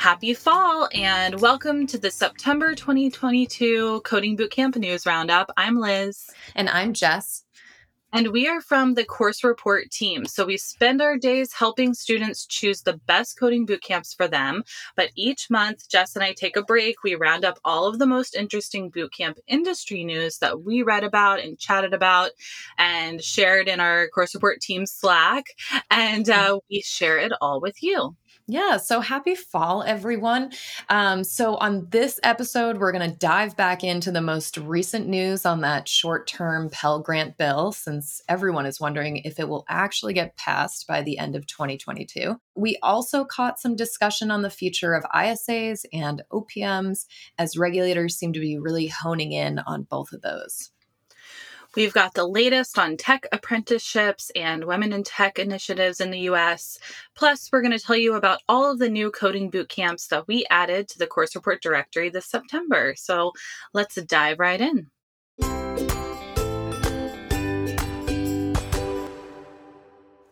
Happy fall and welcome to the September 2022 Coding Bootcamp News Roundup. I'm Liz. And I'm Jess. And we are from the Course Report team. So we spend our days helping students choose the best coding boot camps for them. But each month, Jess and I take a break. We round up all of the most interesting bootcamp industry news that we read about and chatted about and shared in our Course Report team Slack. And uh, we share it all with you. Yeah, so happy fall, everyone. Um, so, on this episode, we're going to dive back into the most recent news on that short term Pell Grant bill, since everyone is wondering if it will actually get passed by the end of 2022. We also caught some discussion on the future of ISAs and OPMs, as regulators seem to be really honing in on both of those. We've got the latest on tech apprenticeships and women in tech initiatives in the US. Plus, we're going to tell you about all of the new coding boot camps that we added to the course report directory this September. So let's dive right in.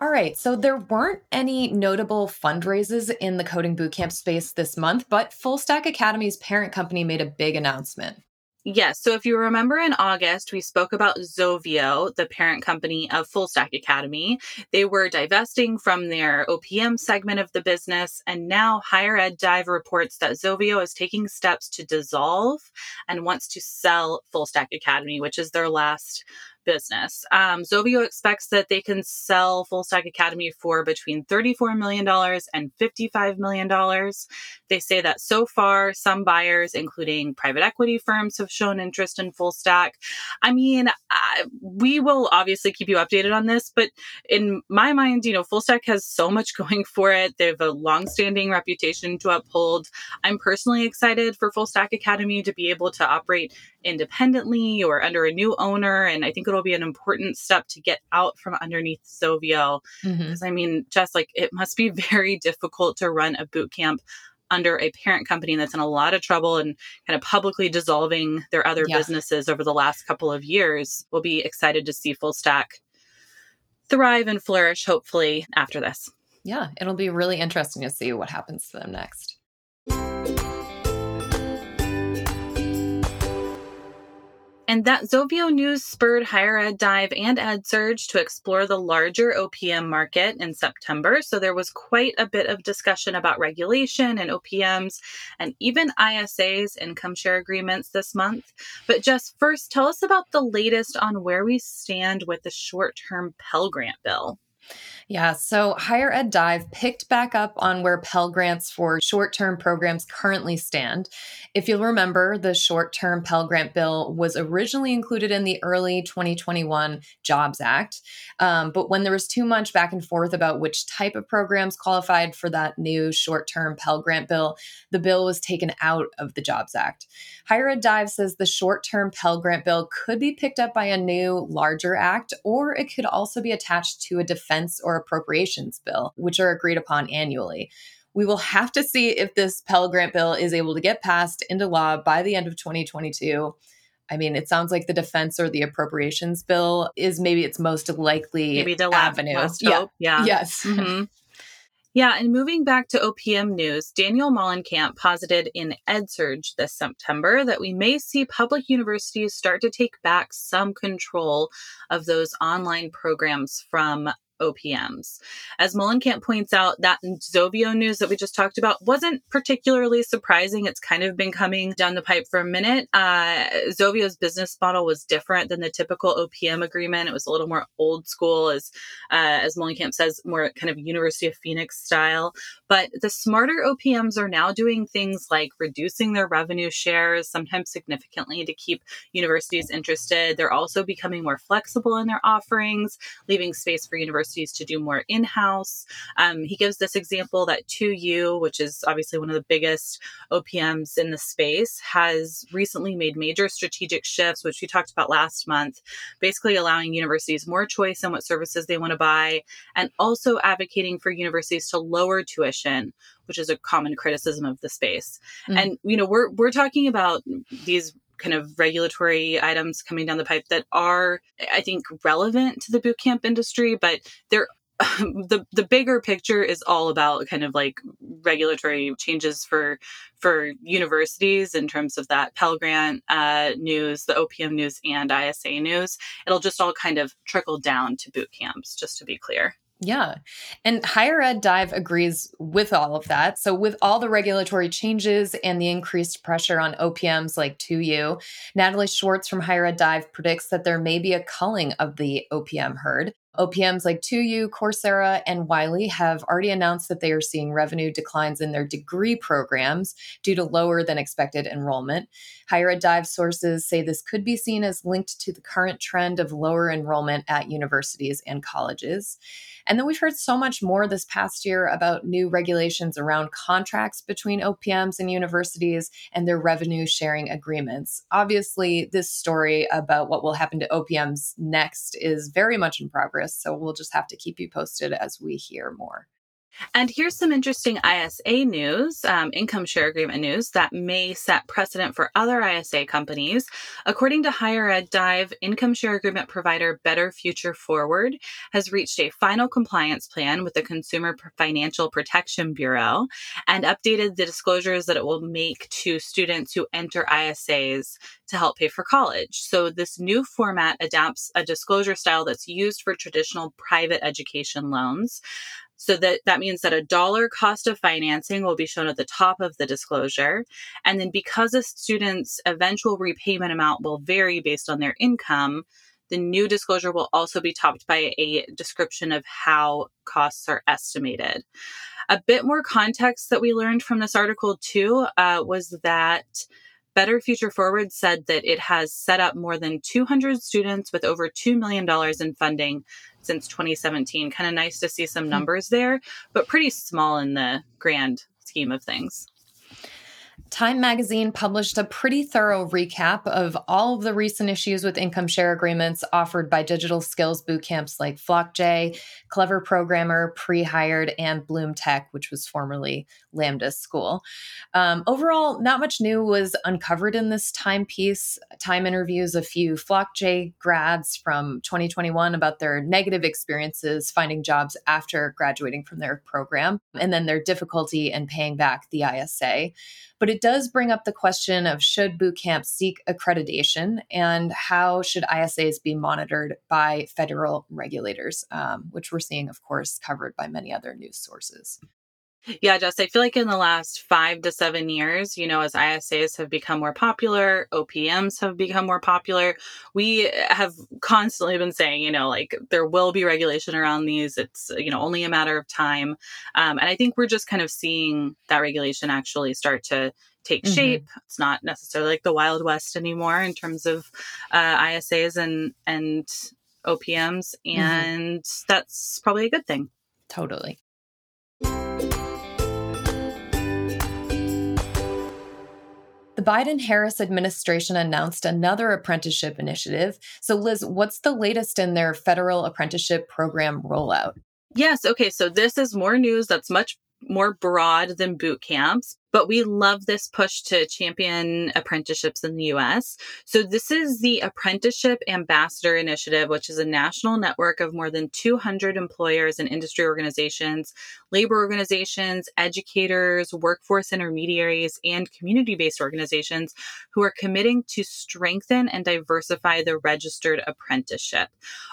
All right, so there weren't any notable fundraisers in the coding bootcamp space this month, but Full Stack Academy's parent company made a big announcement. Yes. So if you remember in August, we spoke about Zovio, the parent company of Full Stack Academy. They were divesting from their OPM segment of the business. And now Higher Ed Dive reports that Zovio is taking steps to dissolve and wants to sell Full Stack Academy, which is their last business. Um, Zovio expects that they can sell Full Stack Academy for between $34 million and $55 million. They say that so far, some buyers, including private equity firms, have shown interest in Full Stack. I mean, I, we will obviously keep you updated on this, but in my mind, you know, Full Stack has so much going for it. They have a long-standing reputation to uphold. I'm personally excited for Full Stack Academy to be able to operate independently or under a new owner. And I think it'll be an important step to get out from underneath Zovio. Because mm-hmm. I mean, just like it must be very difficult to run a boot camp under a parent company that's in a lot of trouble and kind of publicly dissolving their other yeah. businesses over the last couple of years. We'll be excited to see Full Stack thrive and flourish, hopefully, after this. Yeah, it'll be really interesting to see what happens to them next. And that Zovio news spurred higher ed dive and EdSurge to explore the larger OPM market in September. So there was quite a bit of discussion about regulation and OPMs and even ISAs, income share agreements this month. But just first, tell us about the latest on where we stand with the short term Pell Grant bill. Yeah, so Higher Ed Dive picked back up on where Pell Grants for short term programs currently stand. If you'll remember, the short term Pell Grant bill was originally included in the early 2021 Jobs Act. Um, but when there was too much back and forth about which type of programs qualified for that new short term Pell Grant bill, the bill was taken out of the Jobs Act. Higher Ed Dive says the short term Pell Grant bill could be picked up by a new, larger act, or it could also be attached to a defense or appropriations bill, which are agreed upon annually. We will have to see if this Pell Grant bill is able to get passed into law by the end of 2022. I mean, it sounds like the defense or the appropriations bill is maybe its most likely maybe the avenue. Last yeah. yeah. Yes. Mm-hmm. Yeah, and moving back to OPM news, Daniel Mollenkamp posited in EdSurge this September that we may see public universities start to take back some control of those online programs from OPMs. As Mollenkamp points out, that Zovio news that we just talked about wasn't particularly surprising. It's kind of been coming down the pipe for a minute. Uh, Zovio's business model was different than the typical OPM agreement. It was a little more old school, as uh, as Mollenkamp says, more kind of University of Phoenix style. But the smarter OPMs are now doing things like reducing their revenue shares, sometimes significantly, to keep universities interested. They're also becoming more flexible in their offerings, leaving space for universities universities to do more in house. Um, he gives this example that 2U, which is obviously one of the biggest OPMs in the space, has recently made major strategic shifts, which we talked about last month, basically allowing universities more choice in what services they want to buy and also advocating for universities to lower tuition which is a common criticism of the space. Mm-hmm. And you know, we're we're talking about these kind of regulatory items coming down the pipe that are I think relevant to the bootcamp industry, but they're the the bigger picture is all about kind of like regulatory changes for for universities in terms of that Pell Grant uh, news, the OPM news, and ISA news. It'll just all kind of trickle down to boot camps, just to be clear. Yeah. And Higher Ed Dive agrees with all of that. So, with all the regulatory changes and the increased pressure on OPMs like 2U, Natalie Schwartz from Higher Ed Dive predicts that there may be a culling of the OPM herd. OPMs like 2U, Coursera, and Wiley have already announced that they are seeing revenue declines in their degree programs due to lower than expected enrollment. Higher Ed Dive sources say this could be seen as linked to the current trend of lower enrollment at universities and colleges. And then we've heard so much more this past year about new regulations around contracts between OPMs and universities and their revenue sharing agreements. Obviously, this story about what will happen to OPMs next is very much in progress. So we'll just have to keep you posted as we hear more. And here's some interesting ISA news, um, income share agreement news that may set precedent for other ISA companies. According to Higher Ed Dive, income share agreement provider Better Future Forward has reached a final compliance plan with the Consumer Financial Protection Bureau and updated the disclosures that it will make to students who enter ISAs to help pay for college. So, this new format adapts a disclosure style that's used for traditional private education loans. So that, that means that a dollar cost of financing will be shown at the top of the disclosure. And then because a student's eventual repayment amount will vary based on their income, the new disclosure will also be topped by a description of how costs are estimated. A bit more context that we learned from this article, too, uh, was that Better Future Forward said that it has set up more than 200 students with over $2 million in funding since 2017. Kind of nice to see some hmm. numbers there, but pretty small in the grand scheme of things. Time Magazine published a pretty thorough recap of all of the recent issues with income share agreements offered by digital skills boot camps like Flockjay, Clever Programmer, Pre Hired, and Bloom Tech, which was formerly Lambda School. Um, overall, not much new was uncovered in this timepiece. Time interviews a few Flockjay grads from 2021 about their negative experiences finding jobs after graduating from their program, and then their difficulty in paying back the ISA. But it does bring up the question of should boot camps seek accreditation and how should ISAs be monitored by federal regulators, um, which we're seeing, of course, covered by many other news sources. Yeah, Jess, I feel like in the last five to seven years, you know, as ISAs have become more popular, OPMs have become more popular, we have constantly been saying, you know, like there will be regulation around these. It's, you know, only a matter of time. Um, and I think we're just kind of seeing that regulation actually start to take mm-hmm. shape. It's not necessarily like the Wild West anymore in terms of uh, ISAs and, and OPMs. Mm-hmm. And mm-hmm. that's probably a good thing. Totally. The Biden Harris administration announced another apprenticeship initiative. So, Liz, what's the latest in their federal apprenticeship program rollout? Yes. Okay. So, this is more news that's much more broad than boot camps, but we love this push to champion apprenticeships in the US. So, this is the Apprenticeship Ambassador Initiative, which is a national network of more than 200 employers and industry organizations, labor organizations, educators, workforce intermediaries, and community based organizations who are committing to strengthen and diversify the registered apprenticeship.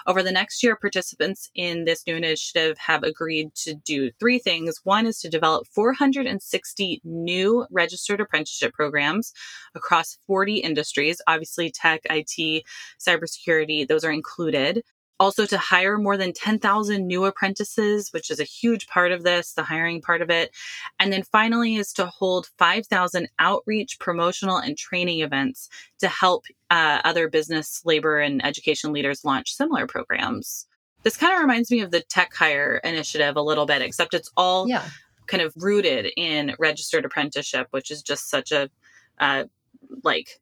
Over the next year, participants in this new initiative have agreed to do three things. One is to develop 460 new registered apprenticeship programs across 40 industries. Obviously, tech, IT, cybersecurity, those are included. Also, to hire more than 10,000 new apprentices, which is a huge part of this, the hiring part of it. And then finally, is to hold 5,000 outreach, promotional, and training events to help uh, other business, labor, and education leaders launch similar programs This kind of reminds me of the Tech Hire initiative a little bit, except it's all Yeah. Kind of rooted in registered apprenticeship, which is just such a uh, like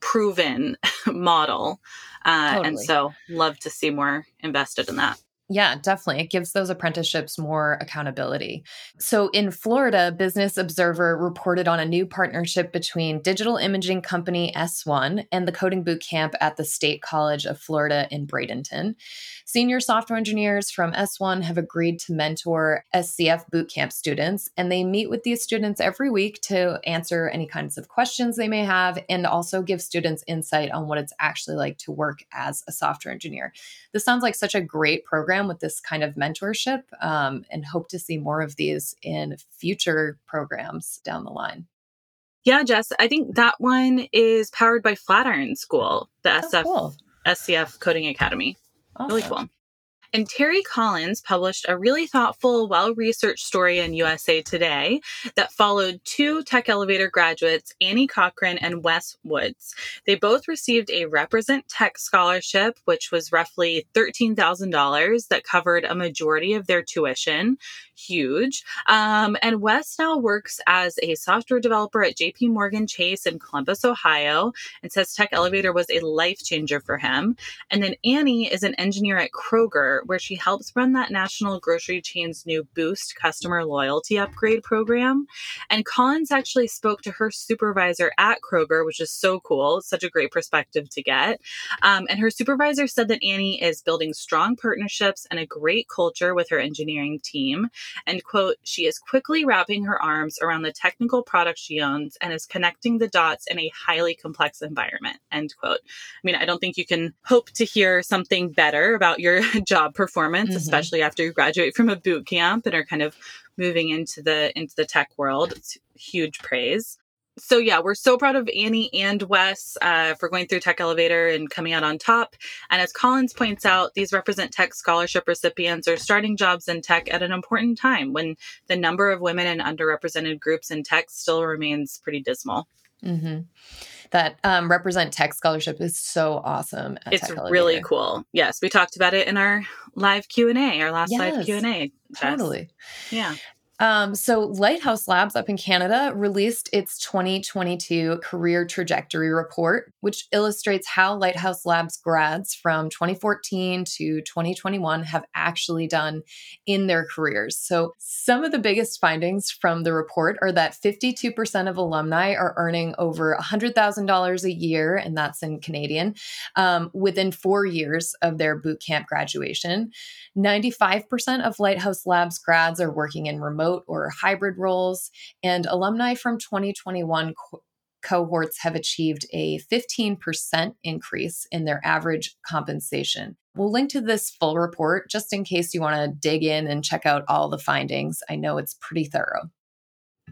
proven model. Uh, And so, love to see more invested in that. Yeah, definitely. It gives those apprenticeships more accountability. So in Florida, Business Observer reported on a new partnership between digital imaging company S1 and the coding boot camp at the State College of Florida in Bradenton. Senior software engineers from S1 have agreed to mentor SCF boot camp students, and they meet with these students every week to answer any kinds of questions they may have and also give students insight on what it's actually like to work as a software engineer this sounds like such a great program with this kind of mentorship um, and hope to see more of these in future programs down the line. Yeah, Jess, I think that one is powered by Flatiron School, the Oh, SF, cool. SCF Coding Academy. Really cool. And Terry Collins published a really thoughtful, well researched story in USA Today that followed two Tech Elevator graduates, Annie Cochran and Wes Woods. They both received a Represent Tech scholarship, which was roughly $13,000 that covered a majority of their tuition. Huge. Um, and Wes now works as a software developer at JP Morgan Chase in Columbus, Ohio, and says Tech Elevator was a life changer for him. And then Annie is an engineer at Kroger, where she helps run that national grocery chain's new Boost customer loyalty upgrade program. And Collins actually spoke to her supervisor at Kroger, which is so cool. Such a great perspective to get. Um, and her supervisor said that Annie is building strong partnerships and a great culture with her engineering team. And quote, she is quickly wrapping her arms around the technical product she owns and is connecting the dots in a highly complex environment. End quote. I mean, I don't think you can hope to hear something better about your job performance, Mhm. especially after you graduate from a boot camp and are kind of moving into the into the tech world. It's huge praise. So yeah, we're so proud of Annie and Wes uh, for going through Tech Elevator and coming out on top. And as Collins points out, these Represent Tech scholarship recipients are starting jobs in tech at an important time when the number of women and underrepresented groups in tech still remains pretty dismal. hmm That um, Represent Tech Scholarship is so awesome. at it's really cool. Yes, we talked about it in our live Q and A, our last live Yes, Q and A. Totally. Yeah. Um, so, Lighthouse Labs up in Canada released its 2022 Career Trajectory Report, which illustrates how Lighthouse Labs grads from 2014 to 2021 have actually done in their careers. So, some of the biggest findings from the report are that 52% of alumni are earning over $100,000 a year, and that's in Canadian, um, within four years of their boot camp graduation. 95% of Lighthouse Labs grads are working in remote or hybrid roles, and alumni from 2021 co- cohorts have achieved a 15% increase in their average compensation. We'll link to this full report just in case you want to dig in and check out all the findings. I know it's pretty thorough.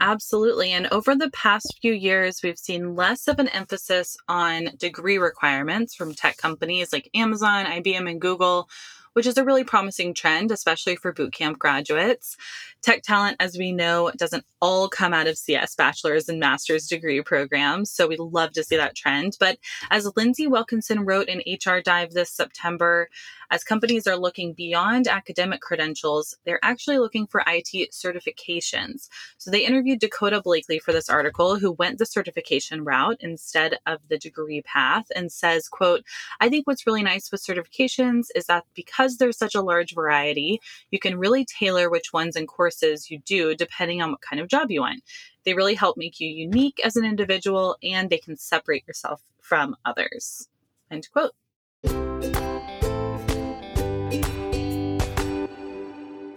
Absolutely. And over the past few years, we've seen less of an emphasis on degree requirements from tech companies like Amazon, IBM, and Google, which is a really promising trend, especially for bootcamp graduates. Tech talent, as we know, doesn't all come out of CS bachelor's and master's degree programs. So we love to see that trend. But as Lindsay Wilkinson wrote in HR Dive this September, as companies are looking beyond academic credentials, they're actually looking for IT certifications. So they interviewed Dakota Blakely for this article, who went the certification route instead of the degree path and says, quote, I think what's really nice with certifications is that because there's such a large variety, you can really tailor which ones and courses you do depending on what kind of job you want. They really help make you unique as an individual and they can separate yourself from others. End quote.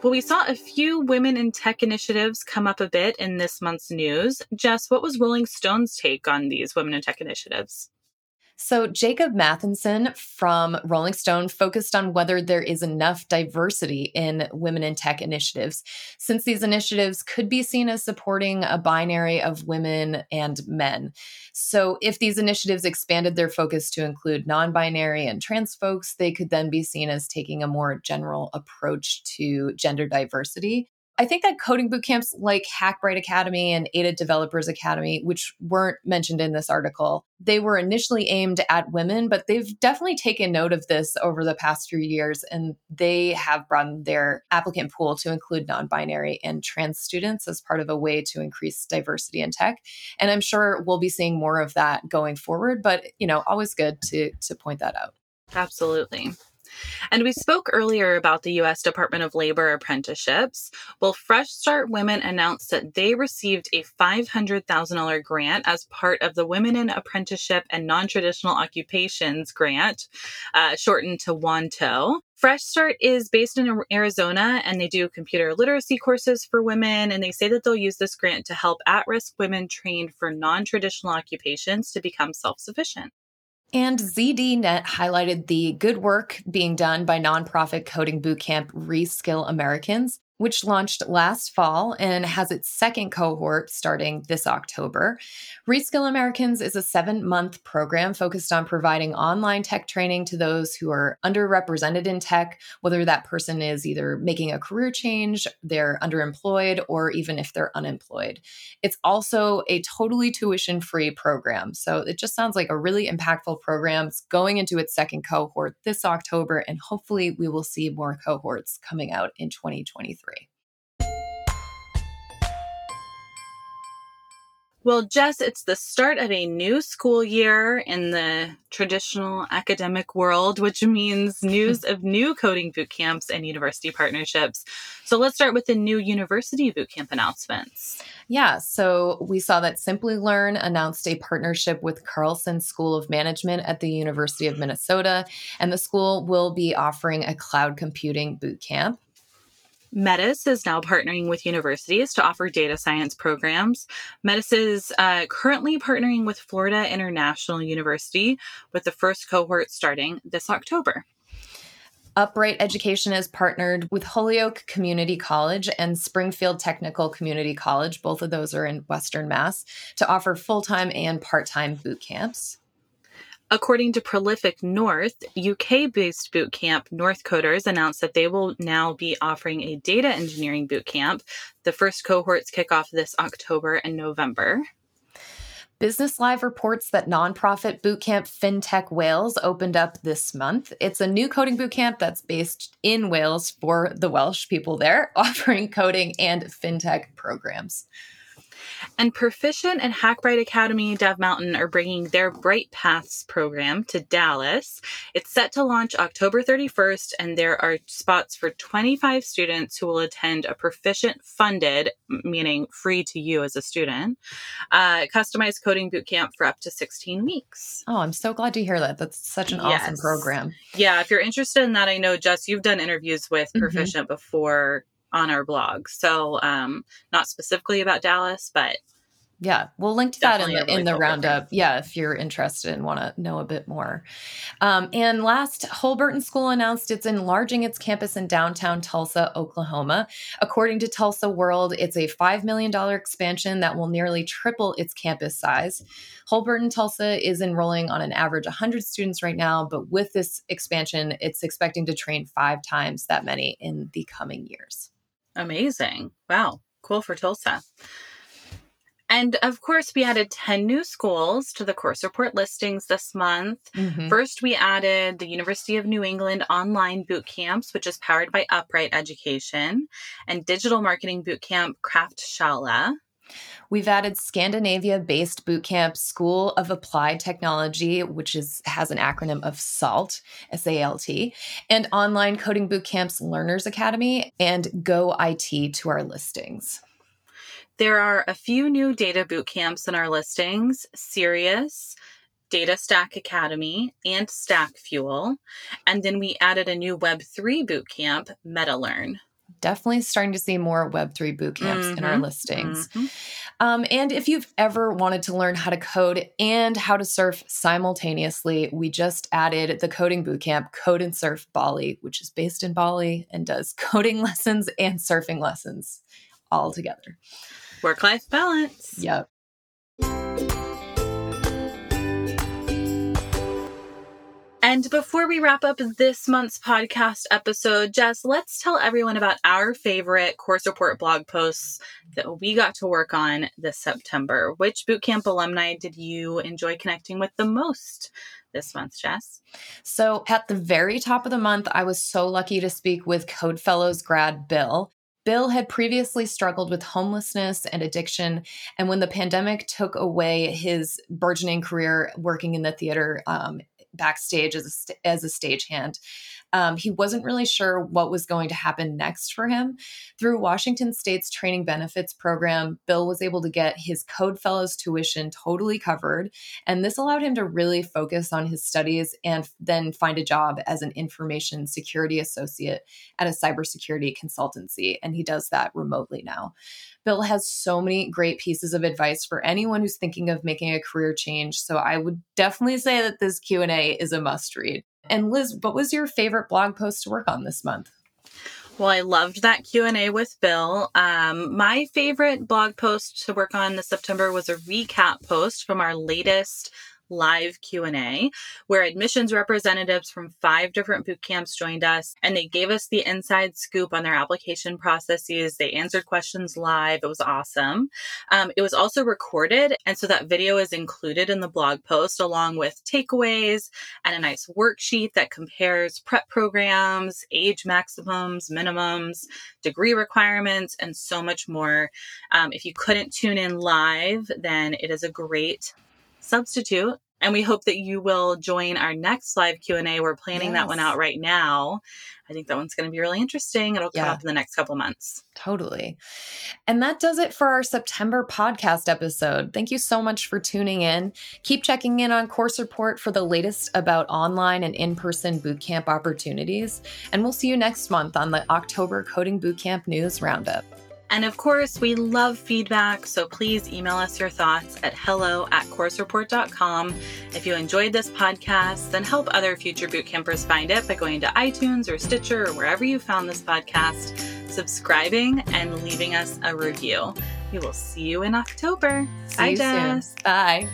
Well, we saw a few women in tech initiatives come up a bit in this month's news. Jess, what was Rolling Stone's take on these women in tech initiatives? So, Jacob Matheson from Rolling Stone focused on whether there is enough diversity in women in tech initiatives, since these initiatives could be seen as supporting a binary of women and men. So, if these initiatives expanded their focus to include non binary and trans folks, they could then be seen as taking a more general approach to gender diversity. I think that coding boot camps like Hackbright Academy and Ada Developers Academy, which weren't mentioned in this article, they were initially aimed at women, but they've definitely taken note of this over the past few years and they have broadened their applicant pool to include non binary and trans students as part of a way to increase diversity in tech. And I'm sure we'll be seeing more of that going forward, but you know, always good to to point that out. Absolutely. And we spoke earlier about the U.S. Department of Labor apprenticeships. Well, Fresh Start Women announced that they received a $500,000 grant as part of the Women in Apprenticeship and Non Traditional Occupations Grant, uh, shortened to WANTO. Fresh Start is based in Arizona and they do computer literacy courses for women. And they say that they'll use this grant to help at risk women trained for non traditional occupations to become self sufficient. And ZDNet highlighted the good work being done by nonprofit coding bootcamp Reskill Americans which launched last fall and has its second cohort starting this October. Reskill Americans is a seven month program focused on providing online tech training to those who are underrepresented in tech, whether that person is either making a career change, they're underemployed, or even if they're unemployed. It's also a totally tuition free program. So it just sounds like a really impactful program. It's going into its second cohort this October, and hopefully we will see more cohorts coming out in 2023. Well, Jess, it's the start of a new school year in the traditional academic world, which means news of new coding boot camps and university partnerships. So let's start with the new university boot camp announcements. Yeah, so we saw that Simplilearn announced a partnership with Carlson School of Management at the University of Minnesota, and the school will be offering a cloud computing bootcamp. Metis is now partnering with universities to offer data science programs. Metis is uh, currently partnering with Florida International University, with the first cohort starting this October. Upright Education is partnered with Holyoke Community College and Springfield Technical Community College. Both of those are in Western Mass to offer full time and part time boot camps. According to Prolific North, UK based bootcamp Northcoders announced that they will now be offering a data engineering bootcamp. The first cohorts kick off this October and November. Business Live reports that nonprofit bootcamp FinTech Wales opened up this month. It's a new coding bootcamp that's based in Wales for the Welsh people there, offering coding and FinTech programs. And Proficient and Hackbright Academy Dev Mountain are bringing their Bright Paths program to Dallas. It's set to launch October 31st, and there are spots for 25 students who will attend a Proficient funded, meaning free to you as a student, uh, customized coding bootcamp for up to 16 weeks. Oh, I'm so glad to hear that. That's such an yes. awesome program. Yeah, if you're interested in that, I know, Jess, you've done interviews with mm-hmm. Mm-hmm. before on our blog. So, um, not specifically about Dallas, but yeah, we'll link to that in the really in the cool roundup. Program. Yeah, if you're interested and want to know a bit more. Um, and last, Holberton School announced it's enlarging its campus in downtown Tulsa, Oklahoma. According to Tulsa World, it's a five million dollar expansion that will nearly triple its campus size. Holberton Tulsa is enrolling on an average 100 students right now, but with this expansion, it's expecting to train five times that many in the coming years. Amazing! Wow, cool for Tulsa. And of course, we added 10 new schools to the course report listings this month. Mm-hmm. First, we added the University of New England online boot camps, which is powered by Upright Education, and digital marketing boot camp Kraftschule. We've added Scandinavia-based bootcamp School of Applied Technology, which is has an acronym of SALT, S-A-L-T, and online coding bootcamps Learners Academy and Go IT to our listings. There are a few new data bootcamps in our listings Sirius, Data Stack Academy, and Stack Fuel. And then we added a new Web3 bootcamp, MetaLearn. Definitely starting to see more Web3 boot camps mm-hmm. in our mm-hmm. listings. Mm-hmm. Um, and if you've ever wanted to learn how to code and how to surf simultaneously, we just added the coding bootcamp, Code and Surf Bali, which is based in Bali and does coding lessons and surfing lessons all together. Work life balance. And before we wrap up this month's podcast episode, Jess, let's tell everyone about our favorite course report blog posts that we got to work on this September. Which bootcamp alumni did you enjoy connecting with the most? this month, Jess? So, at the very top of the month, I was so lucky to speak with Code Fellows grad Bill. Bill had previously struggled with homelessness and addiction. And when the pandemic took away his burgeoning career working in the theater um, backstage as a, as a stagehand, um, he wasn't really sure what was going to happen next for him. Through Washington State's training benefits program, Bill was able to get his Code Fellows tuition totally covered. And this allowed him to really focus on his studies and then find a job as an information security associate at a cybersecurity consultancy. And he does that remotely now. Bill has so many great pieces of advice for anyone who's thinking of making a career change. So I would definitely say that this Q&A is a must read. And Liz, what was your favorite blog post to work on this month? Well, I loved that Q&A with Bill. Um, my favorite blog post to work on this September was a recap post from our latest live Q&A where admissions representatives from five different boot camps joined us and they gave us the inside scoop on their application processes. They answered questions live. It was awesome. Um, it was also recorded. And so that video is included in the blog post along with takeaways and a nice worksheet that compares prep programs, age maximums, minimums, degree requirements, and so much more. Um, if you couldn't tune in live, then it is a great substitute and we hope that you will join our next live q&a we're planning yes. that one out right now. I think that one's going to be really interesting. It'll come yeah. up in the next couple months. Totally. And that does it for our september podcast episode. Thank you so much for tuning in. Keep checking in on course report for the latest about online and in-person bootcamp opportunities. And we'll see you next month on the october coding bootcamp news roundup and of course, we love feedback, so please email us your thoughts at hello at coursereport.com. If you enjoyed this podcast, then help other future boot campers find it by going to iTunes or Stitcher or wherever you found this podcast, subscribing, and leaving us a review. We will see you in October. See Bye, Jess. Bye.